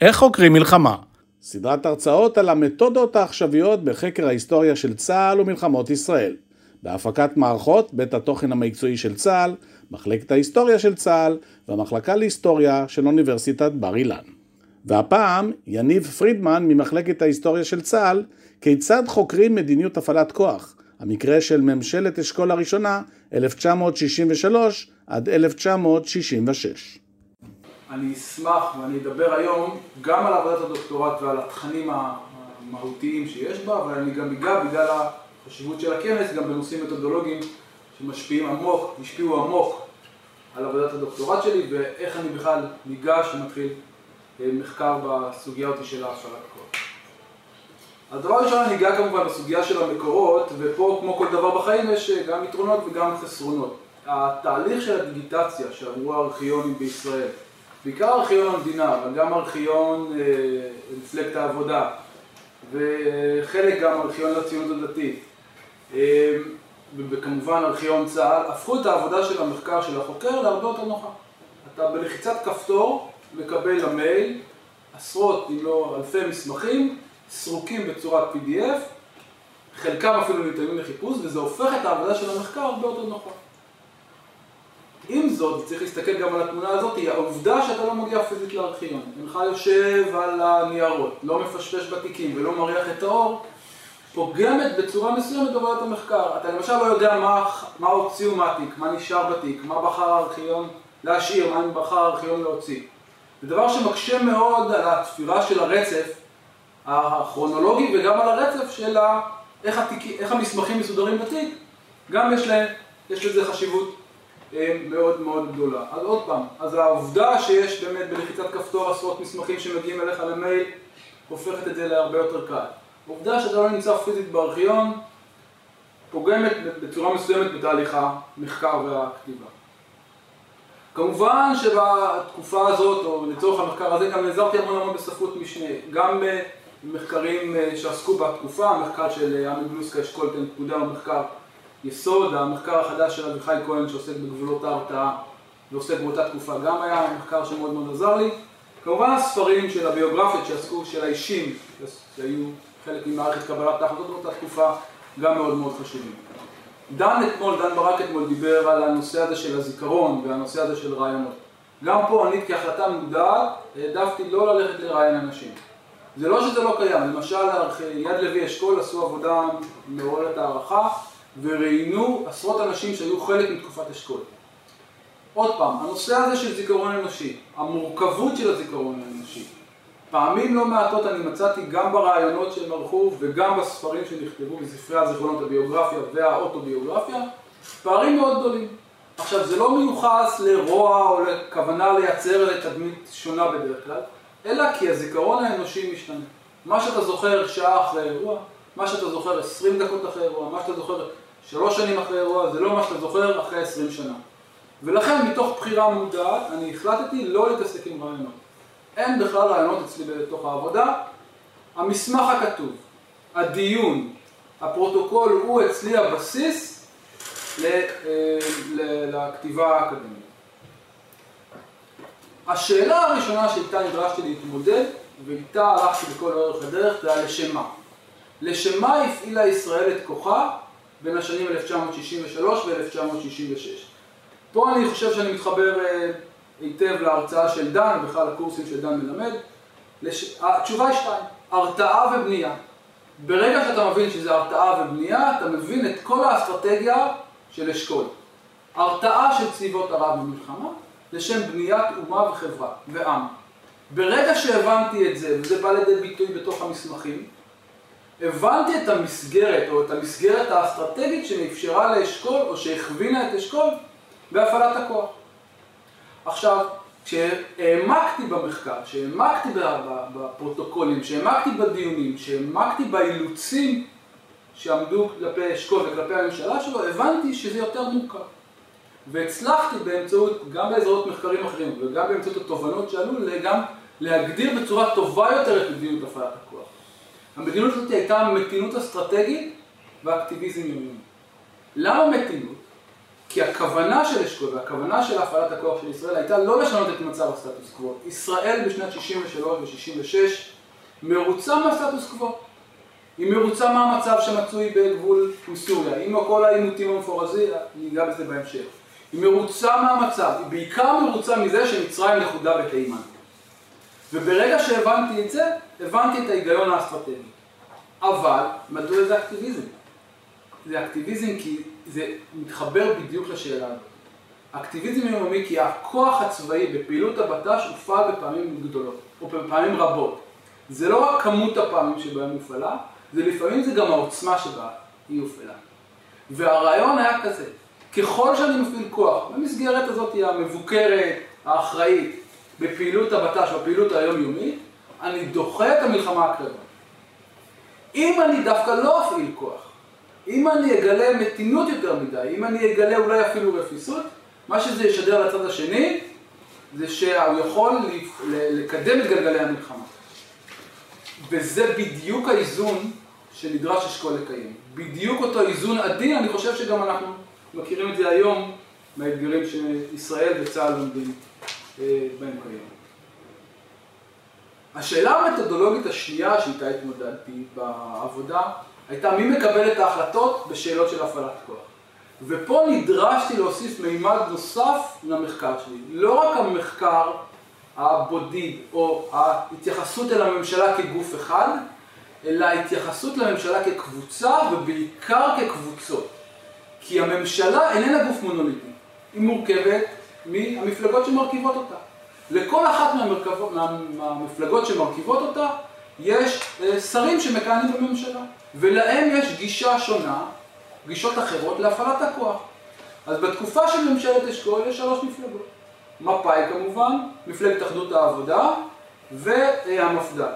איך חוקרים מלחמה? סדרת הרצאות על המתודות העכשוויות בחקר ההיסטוריה של צה"ל ומלחמות ישראל. בהפקת מערכות בית התוכן המקצועי של צה"ל, מחלקת ההיסטוריה של צה"ל והמחלקה להיסטוריה של אוניברסיטת בר אילן. והפעם יניב פרידמן ממחלקת ההיסטוריה של צה"ל, כיצד חוקרים מדיניות הפעלת כוח, המקרה של ממשלת אשכול הראשונה, 1963 עד 1966. אני אשמח ואני אדבר היום גם על עבודת הדוקטורט ועל התכנים המהותיים שיש בה, אבל אני גם אגע בגלל החשיבות של הכנס, גם בנושאים מתודולוגיים שמשפיעים עמוק, השפיעו עמוק על עבודת הדוקטורט שלי, ואיך אני בכלל ניגש ומתחיל אה, מחקר בסוגיה הזאת של ההפעלת כוח. הדבר הראשון אני אגע כמובן בסוגיה של המקורות, ופה כמו כל דבר בחיים יש אה, גם יתרונות וגם חסרונות. התהליך של הדיגיטציה שעברו הארכיונים בישראל, בעיקר ארכיון המדינה, אבל גם ארכיון אה, מפלגת העבודה, וחלק גם ארכיון לציונות הדתית, אה, וכמובן ארכיון צה"ל, הפכו את העבודה של המחקר של החוקר להרבה יותר נוחה. אתה בלחיצת כפתור מקבל למייל עשרות אם לא אלפי מסמכים, סרוקים בצורת PDF, חלקם אפילו ניתנים לחיפוש, וזה הופך את העבודה של המחקר הרבה יותר נוחה. עם זאת, צריך להסתכל גם על התמונה הזאת, היא העובדה שאתה לא מגיע פיזית לארכיון. אינך יושב על הניירות, לא מפשפש בתיקים ולא מריח את האור, פוגמת בצורה מסוימת בעבודת המחקר. אתה למשל לא יודע מה, מה הוציאו מהתיק, מה נשאר בתיק, מה בחר הארכיון להשאיר, מה בחר הארכיון להוציא. זה דבר שמקשה מאוד על התפירה של הרצף הכרונולוגי וגם על הרצף של. איך, התיק... איך המסמכים מסודרים בתיק, גם יש, לה... יש לזה חשיבות מאוד מאוד גדולה. אז עוד פעם, אז העובדה שיש באמת בלחיצת כפתור עשרות מסמכים שמגיעים אליך למייל, הופכת את זה להרבה יותר קל. העובדה שאתה לא נמצא פיזית בארכיון, פוגמת בצורה מסוימת בתהליך המחקר והכתיבה. כמובן שבתקופה הזאת, או לצורך המחקר הזה, גם נעזרתי המון המון בספרות משנה. גם במחקרים אה, שעסקו בתקופה, המחקר של עמי בלוסקה, אשכול תן פקודה, הוא מחקר יסוד, המחקר החדש של אביחי כהן שעוסק בגבולות ההרתעה ועוסק באותה תקופה גם היה מחקר שמאוד מאוד עזר לי. כמובן הספרים של הביוגרפיות שעסקו, של האישים, שהיו חלק ממערכת קבלת ההחלטות באותה תקופה, גם מאוד מאוד חשובים. דן אתמול, דן ברק אתמול דיבר על הנושא הזה של הזיכרון והנושא הזה של רעיונות. גם פה אני כהחלטה מודעת העדפתי לא ללכת לראיין אנשים. זה לא שזה לא קיים, למשל יד לוי אשכול עשו עבודה מעוררת הערכה וראיינו עשרות אנשים שהיו חלק מתקופת אשכול. עוד פעם, הנושא הזה של זיכרון אנושי, המורכבות של הזיכרון האנושי, פעמים לא מעטות אני מצאתי גם ברעיונות שהם ערכו וגם בספרים שנכתבו בספרי הזיכרונות הביוגרפיה והאוטוביוגרפיה, פערים מאוד גדולים. עכשיו, זה לא מיוחס לרוע או לכוונה לייצר לתדמית שונה בדרך כלל, אלא כי הזיכרון האנושי משתנה. מה שאתה זוכר שעה אחרי אירוע, מה שאתה זוכר עשרים דקות אחרי אירוע, מה שאתה זוכר שלוש שנים אחרי אירוע, זה לא מה שאתה זוכר אחרי עשרים שנה. ולכן, מתוך בחירה מודעת, אני החלטתי לא להתעסק עם רעיונות. אין בכלל רעיונות אצלי בתוך העבודה. המסמך הכתוב, הדיון, הפרוטוקול הוא אצלי הבסיס אה, לכתיבה האקדמית. השאלה הראשונה שאיתה נדרשתי להתמודד, ואיתה הלכתי בכל אורך הדרך, זה לשם מה. לשם מה הפעילה ישראל את כוחה בין השנים 1963 ו-1966. פה אני חושב שאני מתחבר אה, היטב להרצאה של דן, ובכלל לקורסים שדן מלמד. לש... התשובה היא שתיים, הרתעה ובנייה. ברגע שאתה מבין שזה הרתעה ובנייה, אתה מבין את כל האסטרטגיה של אשכול. הרתעה של צבאות ערב במלחמה, לשם בניית אומה וחברה ועם. ברגע שהבנתי את זה, וזה בא לידי ביטוי בתוך המסמכים, הבנתי את המסגרת, או את המסגרת האסטרטגית שאפשרה לאשכול, או שהכווינה את אשכול, בהפעלת הכוח. עכשיו, כשהעמקתי במחקר, כשהעמקתי בפרוטוקולים, כשהעמקתי בדיונים, כשהעמקתי באילוצים שעמדו כלפי אשכול וכלפי הממשלה שלו, הבנתי שזה יותר מורכב. והצלחתי באמצעות, גם בעזרות מחקרים אחרים וגם באמצעות התובנות שעלו, גם להגדיר בצורה טובה יותר את מדיניות הפעלת הכוח. המדיניות הזאת הייתה מתינות אסטרטגית ואקטיביזם יומיומי. למה מתינות? כי הכוונה של אשכול והכוונה של הפעלת הכוח של ישראל הייתה לא לשנות את מצב הסטטוס קוו. ישראל בשנת 63 ו-66 מרוצה מהסטטוס קוו. היא מרוצה מהמצב שמצוי בגבול עם סוריה, עם כל העימותים המפורזים, אני אגע בזה בהמשך. היא מרוצה מהמצב, היא בעיקר מרוצה מזה שמצרים לכודה בתימן. וברגע שהבנתי את זה, הבנתי את ההיגיון האסטרטגי. אבל, מדוע זה אקטיביזם? זה אקטיביזם כי זה מתחבר בדיוק לשאלה הזאת. אקטיביזם יומיומי כי הכוח הצבאי בפעילות הבט"ש הופעל בפעמים גדולות, או בפעמים רבות. זה לא רק כמות הפעמים שבהם הופעלה, זה לפעמים זה גם העוצמה שבה היא הופעלה. והרעיון היה כזה, ככל שאני מפעיל כוח, במסגרת הזאת המבוקרת, האחראית, בפעילות הבט"ש, בפעילות היומיומית, אני דוחה את המלחמה הקרבה. אם אני דווקא לא אפעיל כוח, אם אני אגלה מתינות יותר מדי, אם אני אגלה אולי אפילו רפיסות, מה שזה ישדר לצד השני, זה שהוא יכול לקדם את גלגלי המלחמה. וזה בדיוק האיזון שנדרש אשכול לקיים. בדיוק אותו איזון עדין, אני חושב שגם אנחנו מכירים את זה היום מהאתגרים שישראל וצה"ל לומדים בהם כיום. השאלה המתודולוגית השנייה שאיתה התמודדתי בעבודה הייתה מי מקבל את ההחלטות בשאלות של הפעלת כוח. ופה נדרשתי להוסיף מימד נוסף למחקר שלי. לא רק המחקר הבודיד או ההתייחסות אל הממשלה כגוף אחד, אלא ההתייחסות לממשלה כקבוצה ובעיקר כקבוצות. כי הממשלה איננה גוף מונוליטי, היא מורכבת מהמפלגות שמרכיבות אותה. לכל אחת מהמרכבות, מהמפלגות שמרכיבות אותה יש אה, שרים שמכהנים בממשלה, ולהם יש גישה שונה, גישות אחרות להפעלת הכוח. אז בתקופה של ממשלת אשכול יש שלוש מפלגות. מפא"י כמובן, מפלגת אחדות העבודה והמפד"ל.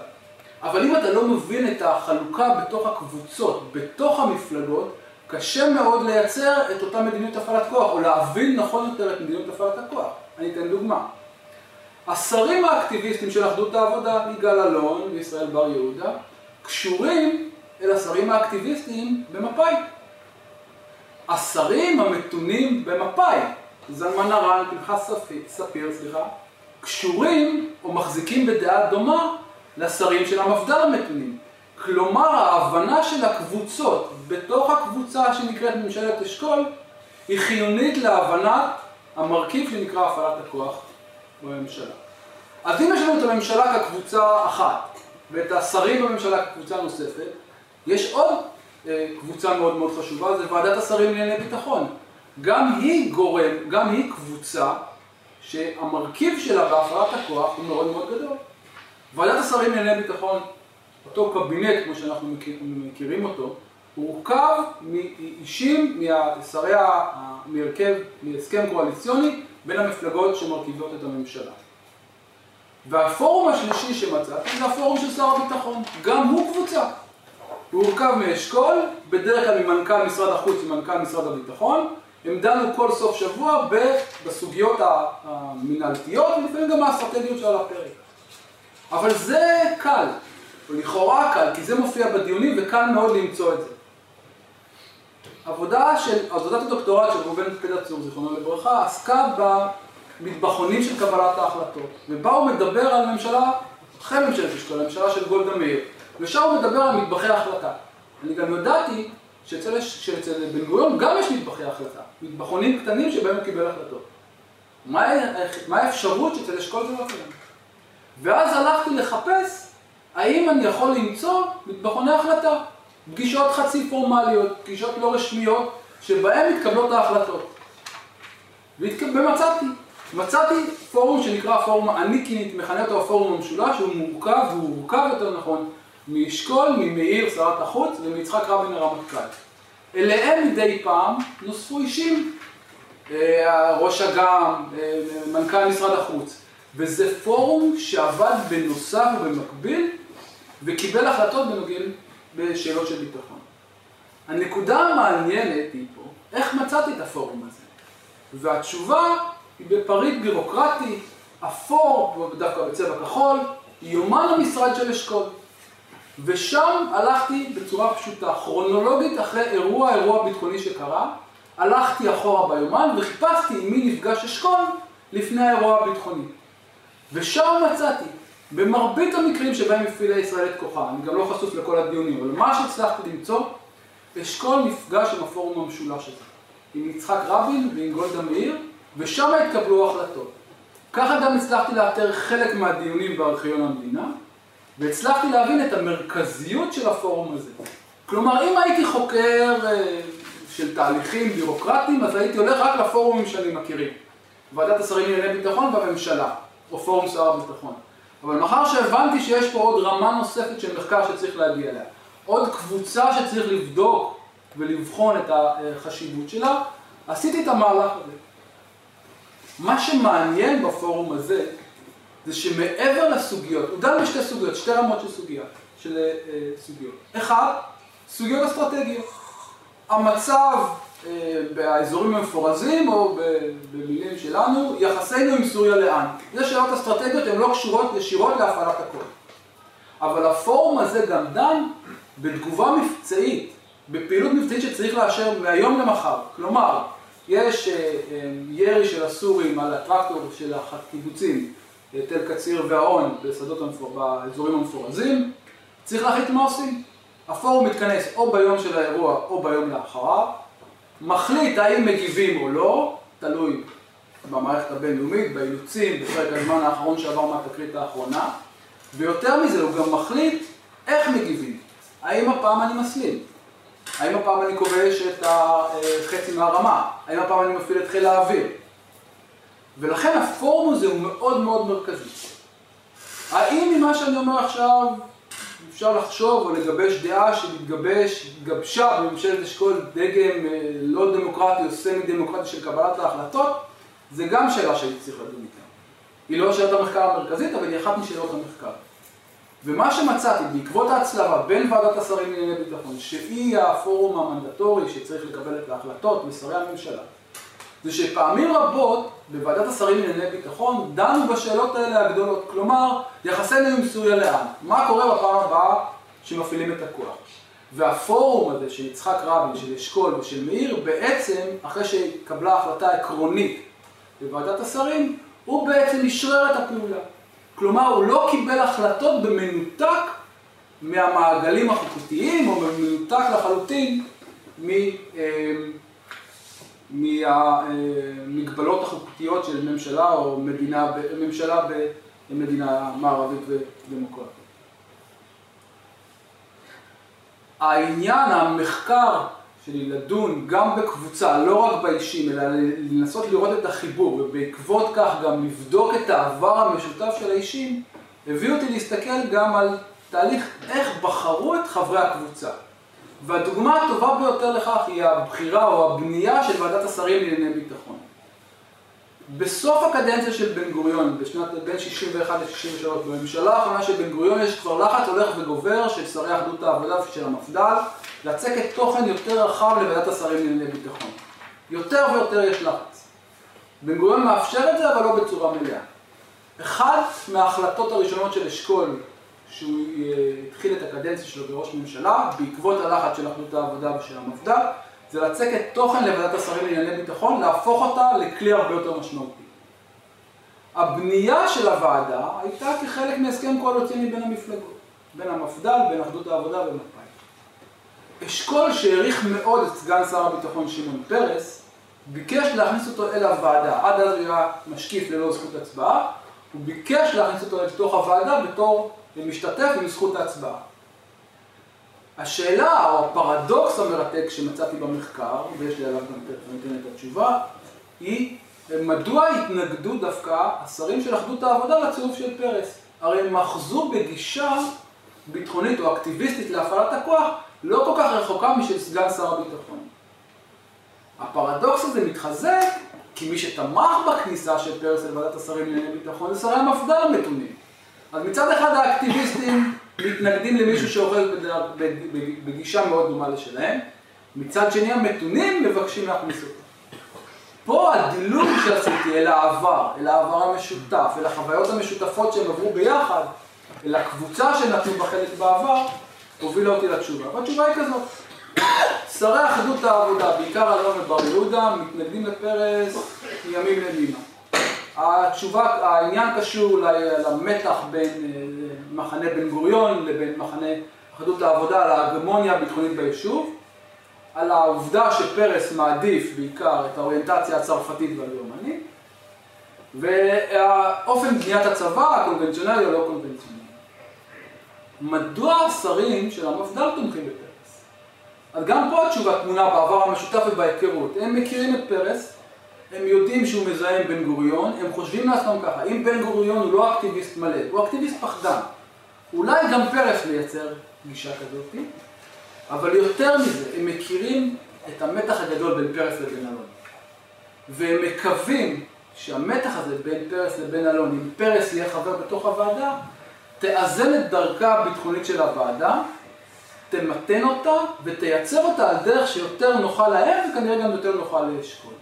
אבל אם אתה לא מבין את החלוקה בתוך הקבוצות, בתוך המפלגות, קשה מאוד לייצר את אותה מדיניות הפעלת כוח, או להבין נכון יותר את מדיניות הפעלת הכוח. אני אתן דוגמה. השרים האקטיביסטים של אחדות העבודה, יגאל אלון וישראל בר יהודה, קשורים אל השרים האקטיביסטים במפא"י. השרים המתונים במפא"י, זלמן ארן, פנחס ספיר, סליחה, קשורים או מחזיקים בדעה דומה לשרים של המפד"ל המתונים. כלומר, ההבנה של הקבוצות בתוך הקבוצה שנקראת ממשלת אשכול היא חיונית להבנת המרכיב שנקרא הפעלת הכוח בממשלה. אז אם יש לנו את הממשלה כקבוצה אחת ואת השרים בממשלה כקבוצה נוספת, יש עוד אה, קבוצה מאוד מאוד חשובה, זה ועדת השרים לענייני ביטחון. גם היא גורם, גם היא קבוצה שהמרכיב שלה בהפעלת הכוח הוא מאוד מאוד גדול. ועדת השרים לענייני ביטחון, אותו קבינט, כמו שאנחנו מכיר, מכירים אותו, הורכב מאישים, משרי, מהרכב, מהסכם קואליציוני בין המפלגות שמרכיבות את הממשלה. והפורום השלישי שמצאתי זה הפורום של שר הביטחון, גם הוא קבוצה. הוא הורכב מאשכול, בדרך כלל ממנכ"ל משרד החוץ ומנכ"ל משרד הביטחון, הם דנו כל סוף שבוע בסוגיות המנהלתיות ולפעמים גם האסטרטגיות שעל הפרק. אבל זה קל, או לכאורה קל, כי זה מופיע בדיונים וקל מאוד למצוא את זה. עבודה של, עבודת הדוקטורט של ראובן פקד צור, זיכרונו לברכה, עסקה במטבחונים של קבלת ההחלטות. ובה הוא מדבר על ממשלה, אחרי ממשלת אשכול, הממשלה של גולדה מאיר. ושם הוא מדבר על מטבחי ההחלטה. אני גם ידעתי שאצל, שאצל בן גוריון גם יש מטבחי החלטה, מטבחונים קטנים שבהם הוא קיבל החלטות. מה, מה האפשרות שאצל אשכול זה לא קיים? ואז הלכתי לחפש האם אני יכול למצוא מטבחוני החלטה, פגישות חצי פורמליות, פגישות לא רשמיות, שבהן מתקבלות ההחלטות. ומצאתי, מצאתי פורום שנקרא פורום, אני כיניתי, מכנה אותו הפורום המשולש, שהוא מורכב, והוא מורכב יותר נכון, מאשכול, ממאיר, שרת החוץ, ומיצחק רבין הרמטכ"ל. אליהם מדי פעם נוספו אישים, אה, ראש אג"ם, אה, מנכ"ל משרד החוץ. וזה פורום שעבד בנוסף ובמקביל וקיבל החלטות בנוגעים בשאלות של ביטחון. הנקודה המעניינת היא פה, איך מצאתי את הפורום הזה? והתשובה היא בפריט בירוקרטי, אפור, דווקא בצבע כחול, יומן המשרד של אשכול. ושם הלכתי בצורה פשוטה, כרונולוגית אחרי אירוע, אירוע ביטחוני שקרה, הלכתי אחורה ביומן וחיפשתי עם מי נפגש אשכול לפני האירוע הביטחוני. ושם מצאתי, במרבית המקרים שבהם הפעילה ישראל את כוחה, אני גם לא חשוף לכל הדיונים, אבל מה שהצלחתי למצוא, אשכול נפגש עם הפורום המשולש הזה, עם יצחק רבין ועם גולדה מאיר, ושם התקבלו החלטות. ככה גם הצלחתי לאתר חלק מהדיונים בארכיון המדינה, והצלחתי להבין את המרכזיות של הפורום הזה. כלומר, אם הייתי חוקר אה, של תהליכים בירוקרטיים, אז הייתי הולך רק לפורומים שאני מכירים. ועדת השרים לענייני ביטחון בממשלה, או פורום שר הביטחון. אבל מאחר שהבנתי שיש פה עוד רמה נוספת של מחקר שצריך להגיע אליה, עוד קבוצה שצריך לבדוק ולבחון את החשיבות שלה, עשיתי את המהלך הזה. מה שמעניין בפורום הזה, זה שמעבר לסוגיות, הוא דן בשתי סוגיות, שתי רמות של סוגיה, של uh, סוגיות. אחד, סוגיות אסטרטגיות. המצב באזורים המפורזים, או במילים שלנו, יחסינו עם סוריה לאן. זה שאלות אסטרטגיות, הן לא קשורות ישירות להפעלת הכול. אבל הפורום הזה גם דן בתגובה מבצעית, בפעילות מבצעית שצריך לאשר מהיום למחר. כלומר, יש uh, um, ירי של הסורים על הטרקטור של הקיבוצים, תל קציר והאון. באזורים המפורזים, צריך להחליט מה עושים. הפורום מתכנס או ביום של האירוע או ביום לאחריו, מחליט האם מגיבים או לא, תלוי במערכת הבינלאומית, באילוצים, בפרק הזמן האחרון שעבר מהתקרית האחרונה, ויותר מזה הוא גם מחליט איך מגיבים. האם הפעם אני מסלים? האם הפעם אני כובש את החצי מהרמה? האם הפעם אני מפעיל את חיל האוויר? ולכן הפורום הזה הוא מאוד מאוד מרכזי. האם ממה שאני אומר עכשיו אפשר לחשוב או לגבש דעה שמתגבש, גבשה בממשלת אשכול דגם אה, לא דמוקרטי או סמי דמוקרטי של קבלת ההחלטות? זה גם שאלה שהייתי צריך לדון איתה. היא לא שאלת המחקר המרכזית, אבל היא אחת משאלות המחקר. ומה שמצאתי בעקבות ההצלבה בין ועדת השרים לענייני ביטחון, שהיא הפורום המנדטורי שצריך לקבל את ההחלטות משרי הממשלה, זה שפעמים רבות בוועדת השרים לענייני ביטחון דנו בשאלות האלה הגדולות. כלומר, יחסינו עם סוריה לאן? מה קורה בפעם הבאה שמפעילים את הכוח? והפורום הזה של יצחק רבין, של אשכול ושל מאיר, בעצם, אחרי שהתקבלה החלטה עקרונית בוועדת השרים, הוא בעצם אשרר את הפעולה. כלומר, הוא לא קיבל החלטות במנותק מהמעגלים החוקתיים, או במנותק לחלוטין מ... מהמגבלות החוקתיות של ממשלה או מדינה, ממשלה במדינה מערבית ודמוקרטית. העניין, המחקר שלי לדון גם בקבוצה, לא רק באישים, אלא לנסות לראות את החיבור, ובעקבות כך גם לבדוק את העבר המשותף של האישים, הביא אותי להסתכל גם על תהליך איך בחרו את חברי הקבוצה. והדוגמה הטובה ביותר לכך היא הבחירה או הבנייה של ועדת השרים לענייני ביטחון. בסוף הקדנציה של בן גוריון, בשנת בין 61 ל-63, בממשלה האחרונה של בן גוריון יש כבר לחץ הולך וגובר של שרי אחדות העבודה ושל המפד"ל לצקת תוכן יותר רחב לוועדת השרים לענייני ביטחון. יותר ויותר יש לחץ. בן גוריון מאפשר את זה, אבל לא בצורה מלאה. אחת מההחלטות הראשונות של אשכול שהוא אה, התחיל את הקדנציה שלו בראש ממשלה, בעקבות הלחץ של אחדות העבודה ושל המפד"ל, זה לצקת תוכן לוועדת השרים לענייני ביטחון, להפוך אותה לכלי הרבה יותר משמעותי. הבנייה של הוועדה הייתה כחלק מהסכם קואליציוני בין המפלגות, בין המפד"ל, בין אחדות העבודה ומפא"י. אשכול שהעריך מאוד את סגן שר הביטחון שמעון פרס, ביקש להכניס אותו אל הוועדה, עד אז הוא היה משקיף ללא זכות הצבעה, הוא ביקש להכניס אותו לתוך הוועדה בתור ומשתתף עם זכות ההצבעה. השאלה או הפרדוקס המרתק שמצאתי במחקר, ויש לי עליו גם תכף את התשובה, היא מדוע התנגדו דווקא השרים של אחדות העבודה לצירוף של פרס? הרי הם אחזו בגישה ביטחונית או אקטיביסטית להפעלת הכוח לא כל כך רחוקה משל סגן שר הביטחון. הפרדוקס הזה מתחזק כי מי שתמך בכניסה של פרס אל ועדת השרים לענייני ביטחון זה שרי המפד"ל המתונים. אז מצד אחד האקטיביסטים מתנגדים למישהו שאוכל בגישה מאוד דומה לשלהם, מצד שני המתונים מבקשים להכניס אותו. פה הדילוג שעשיתי אל העבר, אל העבר המשותף, אל החוויות המשותפות שהם עברו ביחד, אל הקבוצה שנתנו בחלק בעבר, הובילה אותי לתשובה. והתשובה היא כזאת, שרי אחדות העבודה, בעיקר אלון ובר יהודה, מתנגדים לפרס מימים לימימה. התשובה, העניין קשור למתח בין אה, מחנה בן גוריון לבין מחנה אחדות העבודה, על ההגמוניה הביטחונית ביישוב, על העובדה שפרס מעדיף בעיקר את האוריינטציה הצרפתית והלאומנית, ואופן בניית הצבא, הקונבנציונלי או לא קונבנציונלי. מדוע השרים של המפד"ל תומכים בפרס? אז גם פה התשובה תמונה בעבר המשותף ובהיכרות. הם מכירים את פרס, הם יודעים שהוא מזהה עם בן גוריון, הם חושבים לעצמם ככה, אם בן גוריון הוא לא אקטיביסט מלא, הוא אקטיביסט פחדן. אולי גם פרס מייצר גישה כזאת, אבל יותר מזה, הם מכירים את המתח הגדול בין פרס לבין אלון. והם מקווים שהמתח הזה בין פרס לבין אלון, אם פרס יהיה חבר בתוך הוועדה, תאזן את דרכה הביטחונית של הוועדה, תמתן אותה ותייצר אותה על דרך שיותר נוחה להם וכנראה גם יותר נוחה לאשכול.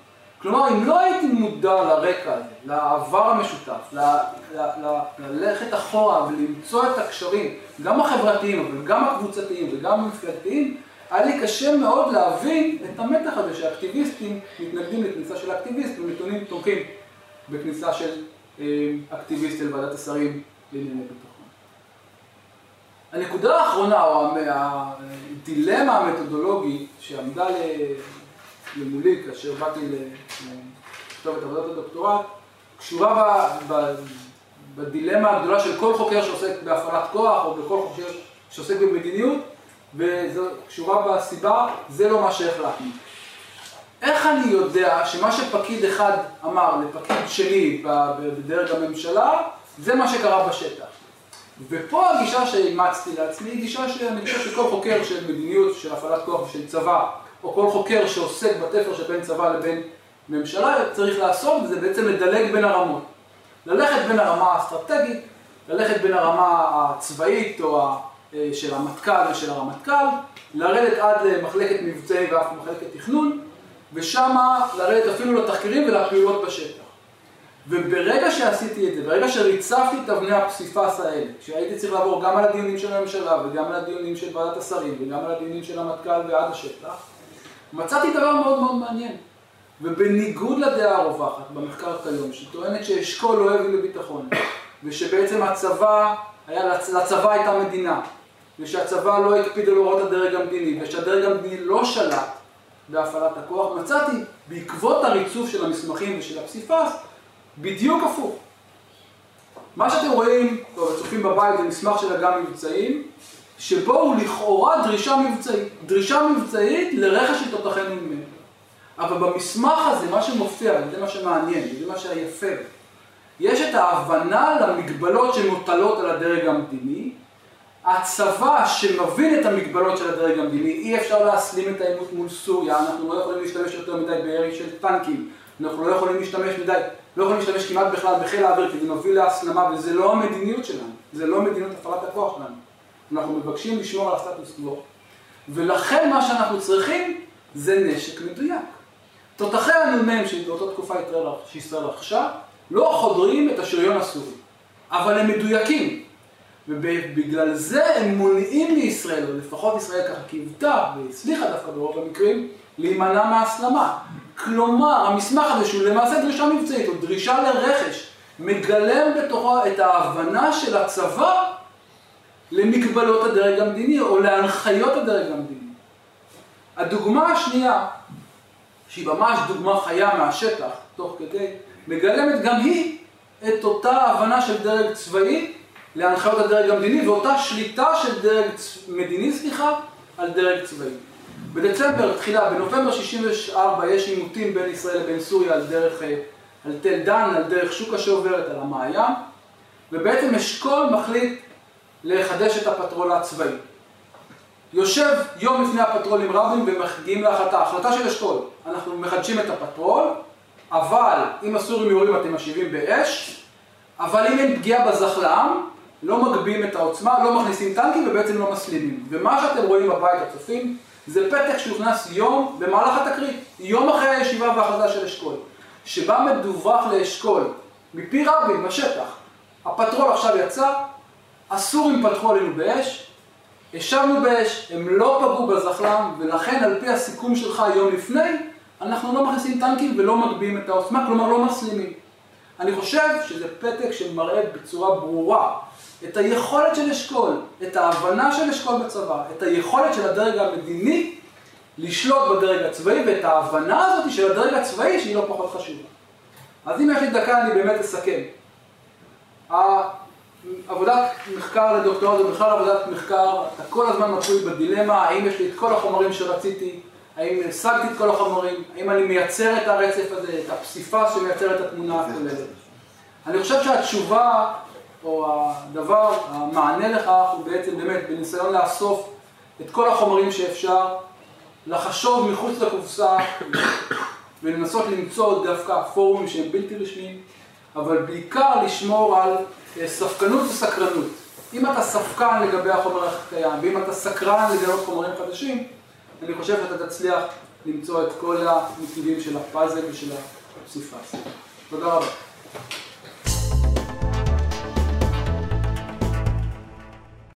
כלומר, אם לא הייתי מודע לרקע הזה, לעבר המשותף, ללכת אחורה ולמצוא את הקשרים, גם החברתיים, אבל גם הקבוצתיים וגם המפלגתיים, היה לי קשה מאוד להבין את המתח הזה שהאקטיביסטים מתנגדים לכניסה של אקטיביסט ונתונים תומכים בכניסה של אה, אקטיביסט אל ועדת השרים לענייני ביטחון. הנקודה האחרונה, או הדילמה המתודולוגית שעמדה למולי כאשר באתי לכתוב את עבודת הדוקטורט, קשורה ב, ב, בדילמה הגדולה של כל חוקר שעוסק בהפעלת כוח, או בכל חוקר שעוסק במדיניות, וזו קשורה בסיבה, זה לא מה שהחלטנו. איך אני יודע שמה שפקיד אחד אמר לפקיד שני בדרג הממשלה, זה מה שקרה בשטח. ופה הגישה שאימצתי לעצמי היא גישה שאני חושב שכל חוקר של מדיניות, של הפעלת כוח ושל צבא, או כל חוקר שעוסק בתפר שבין צבא לבין ממשלה צריך לעשות, וזה בעצם לדלג בין הרמות. ללכת בין הרמה האסטרטגית, ללכת בין הרמה הצבאית או אה, של המטכ"ל ושל הרמטכ"ל, לרדת עד למחלקת מבצעי ואף מחלקת תכנון, ושמה לרדת אפילו לתחקירים ולפעולות בשטח. וברגע שעשיתי את זה, ברגע שריצפתי את אבני הפסיפס האלה, שהייתי צריך לעבור גם על הדיונים של הממשלה וגם על הדיונים של ועדת השרים וגם על הדיונים של המטכ"ל ועד השטח, מצאתי דבר מאוד מאוד מעניין. ובניגוד לדעה הרווחת במחקר כיום, שטוענת שאשכול לא הביא לביטחון, ושבעצם הצבא, היה, לצבא הייתה מדינה, ושהצבא לא הקפיד על הוראות הדרג המדיני, ושהדרג המדיני לא שלט בהפעלת הכוח, מצאתי בעקבות הריצוף של המסמכים ושל הפסיפס, בדיוק הפוך. מה שאתם רואים, טוב, הצופים בבית, זה מסמך של אג"ם מבצעים, שבו הוא לכאורה דרישה מבצעית. דרישה מבצעית לרכש של תותחי נ"מ. אבל במסמך הזה, מה שמופיע, וזה מה שמעניין, וזה מה שהיפה, יש את ההבנה למגבלות שמוטלות על הדרג המדיני, הצבא שמבין את המגבלות של הדרג המדיני, אי אפשר להסלים את העימות מול סוריה, אנחנו לא יכולים להשתמש יותר מדי בירי של טנקים, אנחנו לא יכולים להשתמש מדי, לא יכולים להשתמש כמעט בכלל בחיל האוויר, כי זה מביא להסלמה, וזה לא המדיניות שלנו, זה לא מדיניות הפעלת הכוח שלנו. אנחנו מבקשים לשמור על הסטטוס קוו. ולכן מה שאנחנו צריכים זה נשק מדויק. תותחי הנ"מ שבאותה תקופה שישראל רכשה, לא חודרים את השריון הסורי, אבל הם מדויקים. ובגלל זה הם מונעים מישראל, או לפחות ישראל ככה קיוותה, והצליחה דווקא ברוב המקרים, להימנע מהסלמה. כלומר, המסמך הזה שהוא למעשה דרישה מבצעית, או דרישה לרכש, מגלם בתוכו את ההבנה של הצבא למגבלות הדרג המדיני או להנחיות הדרג המדיני. הדוגמה השנייה, שהיא ממש דוגמה חיה מהשטח, תוך כדי, מגלמת גם היא את אותה הבנה של דרג צבאי להנחיות הדרג המדיני ואותה שליטה של דרג מדיני, סליחה, על דרג צבאי. בדצמבר, תחילה, בנובמבר 64 יש עימותים בין ישראל לבין סוריה על דרך, אה, על תל דן, על דרך שוקה שעוברת, על המעיין, ובעצם אשכול מחליט לחדש את הפטרול הצבאי. יושב יום לפני הפטרול עם רבין ומגיעים להחלטה, החלטה של אשכול, אנחנו מחדשים את הפטרול, אבל אם הסורים יורים אתם משיבים באש, אבל אם אין פגיעה בזחל"ם, לא מגביהים את העוצמה, לא מכניסים טנקים ובעצם לא מסלימים. ומה שאתם רואים בבית הצופים, זה פתק שהוכנס יום במהלך התקרית, יום אחרי הישיבה וההחלטה של אשכול, שבה מדווח לאשכול, מפי רבין בשטח, הפטרול עכשיו יצא, הסורים פתחו עלינו באש, ישבנו באש, הם לא פגעו בזחל"ם, ולכן על פי הסיכום שלך יום לפני, אנחנו לא מכניסים טנקים ולא מגביהים את העוצמה, כלומר לא מסלימים. אני חושב שזה פתק שמראה בצורה ברורה את היכולת של אשכול, את ההבנה של אשכול בצבא, את היכולת של הדרג המדיני לשלוט בדרג הצבאי, ואת ההבנה הזאת של הדרג הצבאי שהיא לא פחות חשובה. אז אם יש לי דקה אני באמת אסכם. עבודת מחקר לדוקטורט ובכלל עבודת מחקר, אתה כל הזמן מצוי בדילמה, האם יש לי את כל החומרים שרציתי, האם השגתי את כל החומרים, האם אני מייצר את הרצף הזה, את הפסיפס שמייצר את התמונה הכוללת. אני חושב שהתשובה, או הדבר, המענה לכך, הוא בעצם באמת בניסיון לאסוף את כל החומרים שאפשר, לחשוב מחוץ לקופסה ולנסות למצוא דווקא פורומים שהם בלתי רשמיים, אבל בעיקר לשמור על ספקנות וסקרנות. אם אתה ספקן לגבי החומר הקיים, ואם אתה סקרן לגלות חומרים חדשים, אני חושב שאתה תצליח למצוא את כל הנתיבים של הפאזל ושל הפסיפס. תודה רבה.